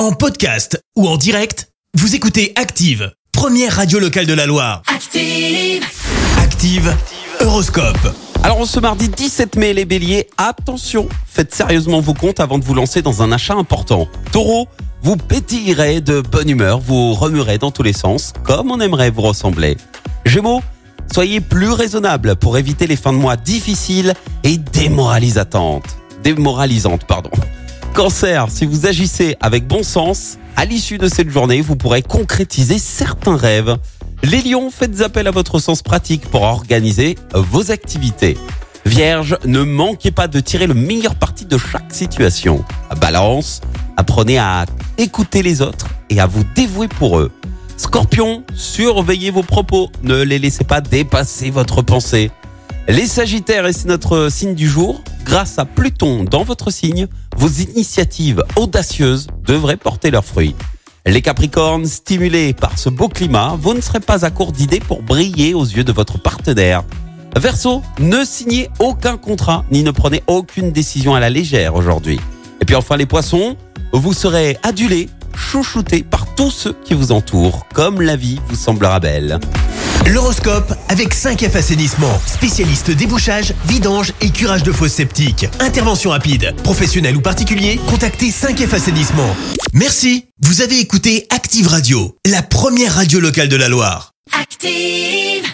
En podcast ou en direct, vous écoutez Active, première radio locale de la Loire. Active. Active, Horoscope. Alors ce mardi 17 mai, les béliers, attention, faites sérieusement vos comptes avant de vous lancer dans un achat important. Taureau, vous pétillerez de bonne humeur, vous remuerez dans tous les sens, comme on aimerait vous ressembler. Gémeaux, soyez plus raisonnable pour éviter les fins de mois difficiles et démoralisantes. Démoralisantes, pardon. Cancer, si vous agissez avec bon sens, à l'issue de cette journée, vous pourrez concrétiser certains rêves. Les lions, faites appel à votre sens pratique pour organiser vos activités. Vierge, ne manquez pas de tirer le meilleur parti de chaque situation. Balance, apprenez à écouter les autres et à vous dévouer pour eux. Scorpion, surveillez vos propos, ne les laissez pas dépasser votre pensée. Les Sagittaires, et c'est notre signe du jour, grâce à Pluton dans votre signe, vos initiatives audacieuses devraient porter leurs fruits. Les Capricornes, stimulés par ce beau climat, vous ne serez pas à court d'idées pour briller aux yeux de votre partenaire. Verseau, ne signez aucun contrat ni ne prenez aucune décision à la légère aujourd'hui. Et puis enfin les Poissons, vous serez adulés, chouchoutés par tous ceux qui vous entourent, comme la vie vous semblera belle. L'horoscope avec 5F Assainissement, spécialiste débouchage, vidange et curage de fosses septiques. Intervention rapide, professionnel ou particulier, contactez 5F Assainissement. Merci, vous avez écouté Active Radio, la première radio locale de la Loire. Active.